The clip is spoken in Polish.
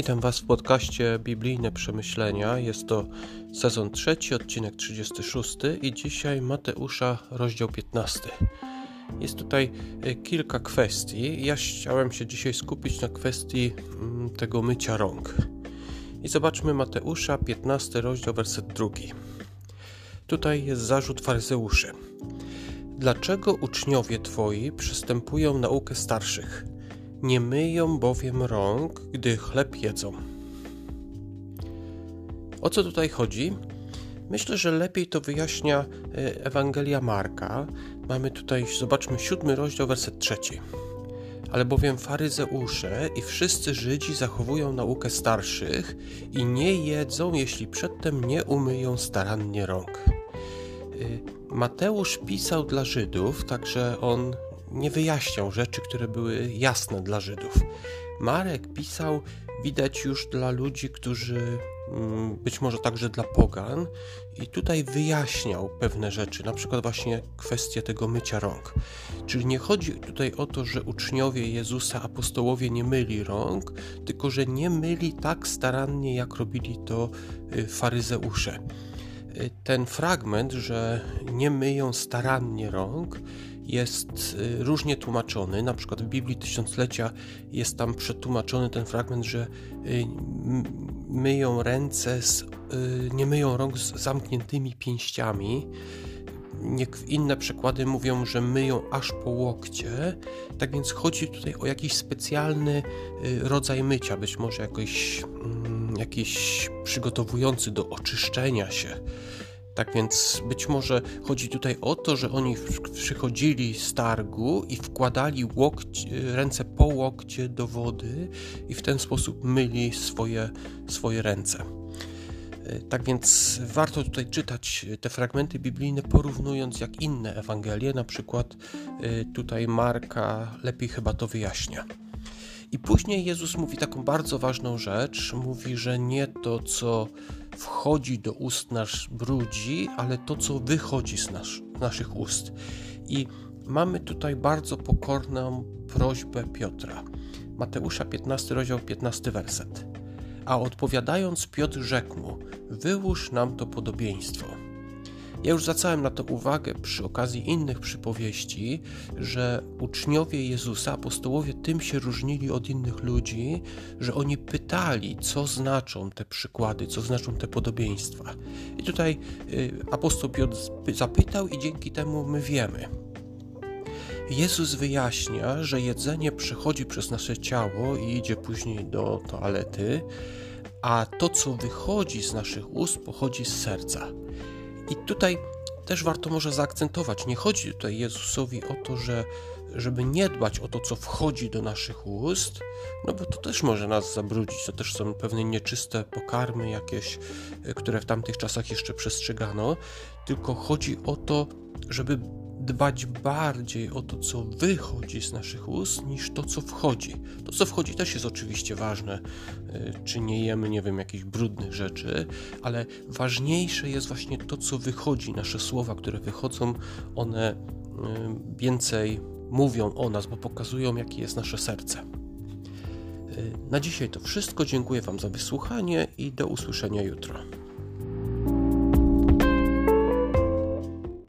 Witam Was w podcaście Biblijne Przemyślenia. Jest to sezon trzeci, odcinek 36 i dzisiaj Mateusza, rozdział 15. Jest tutaj e, kilka kwestii. Ja chciałem się dzisiaj skupić na kwestii mm, tego mycia rąk. I zobaczmy Mateusza, 15 rozdział, werset drugi. Tutaj jest zarzut faryzeuszy. Dlaczego uczniowie Twoi przystępują naukę starszych? Nie myją bowiem rąk, gdy chleb jedzą. O co tutaj chodzi? Myślę, że lepiej to wyjaśnia e, Ewangelia Marka. Mamy tutaj, zobaczmy, siódmy rozdział, werset trzeci. Ale bowiem faryzeusze i wszyscy Żydzi zachowują naukę starszych i nie jedzą, jeśli przedtem nie umyją starannie rąk. E, Mateusz pisał dla Żydów, także on nie wyjaśniał rzeczy, które były jasne dla Żydów. Marek pisał, widać już dla ludzi, którzy mm, być może także dla pogan, i tutaj wyjaśniał pewne rzeczy, na przykład właśnie kwestię tego mycia rąk. Czyli nie chodzi tutaj o to, że uczniowie Jezusa, apostołowie nie myli rąk, tylko że nie myli tak starannie, jak robili to y, faryzeusze. Y, ten fragment, że nie myją starannie rąk, jest y, różnie tłumaczony. Na przykład w Biblii Tysiąclecia jest tam przetłumaczony ten fragment, że y, myją ręce, z, nie myją rąk z zamkniętymi pięściami. Inne przykłady mówią, że myją aż po łokcie. Tak więc chodzi tutaj o jakiś specjalny rodzaj mycia, być może jakiś, mm, jakiś przygotowujący do oczyszczenia się tak więc być może chodzi tutaj o to, że oni przychodzili z targu i wkładali łokcie, ręce po łokcie do wody i w ten sposób myli swoje, swoje ręce. Tak więc warto tutaj czytać te fragmenty biblijne, porównując jak inne Ewangelie, na przykład e, tutaj Marka lepiej chyba to wyjaśnia. I później Jezus mówi taką bardzo ważną rzecz. Mówi, że nie to, co wchodzi do ust nasz brudzi, ale to, co wychodzi z nasz, naszych ust. I mamy tutaj bardzo pokorną prośbę Piotra. Mateusza 15, rozdział 15, werset. A odpowiadając, Piotr rzekł mu: Wyłóż nam to podobieństwo. Ja już zwracałem na to uwagę przy okazji innych przypowieści, że uczniowie Jezusa, apostołowie, tym się różnili od innych ludzi, że oni pytali, co znaczą te przykłady, co znaczą te podobieństwa. I tutaj y, apostoł Piotr zapytał, i dzięki temu my wiemy. Jezus wyjaśnia, że jedzenie przechodzi przez nasze ciało i idzie później do toalety, a to, co wychodzi z naszych ust, pochodzi z serca. I tutaj też warto może zaakcentować, nie chodzi tutaj Jezusowi o to, że żeby nie dbać o to, co wchodzi do naszych ust, no bo to też może nas zabrudzić, to też są pewne nieczyste pokarmy jakieś, które w tamtych czasach jeszcze przestrzegano, tylko chodzi o to, żeby dbać bardziej o to, co wychodzi z naszych ust, niż to, co wchodzi. To, co wchodzi, też jest oczywiście ważne, y, czy nie jemy, nie wiem, jakichś brudnych rzeczy, ale ważniejsze jest właśnie to, co wychodzi, nasze słowa, które wychodzą, one y, więcej mówią o nas, bo pokazują, jakie jest nasze serce. Y, na dzisiaj to wszystko. Dziękuję Wam za wysłuchanie i do usłyszenia jutro.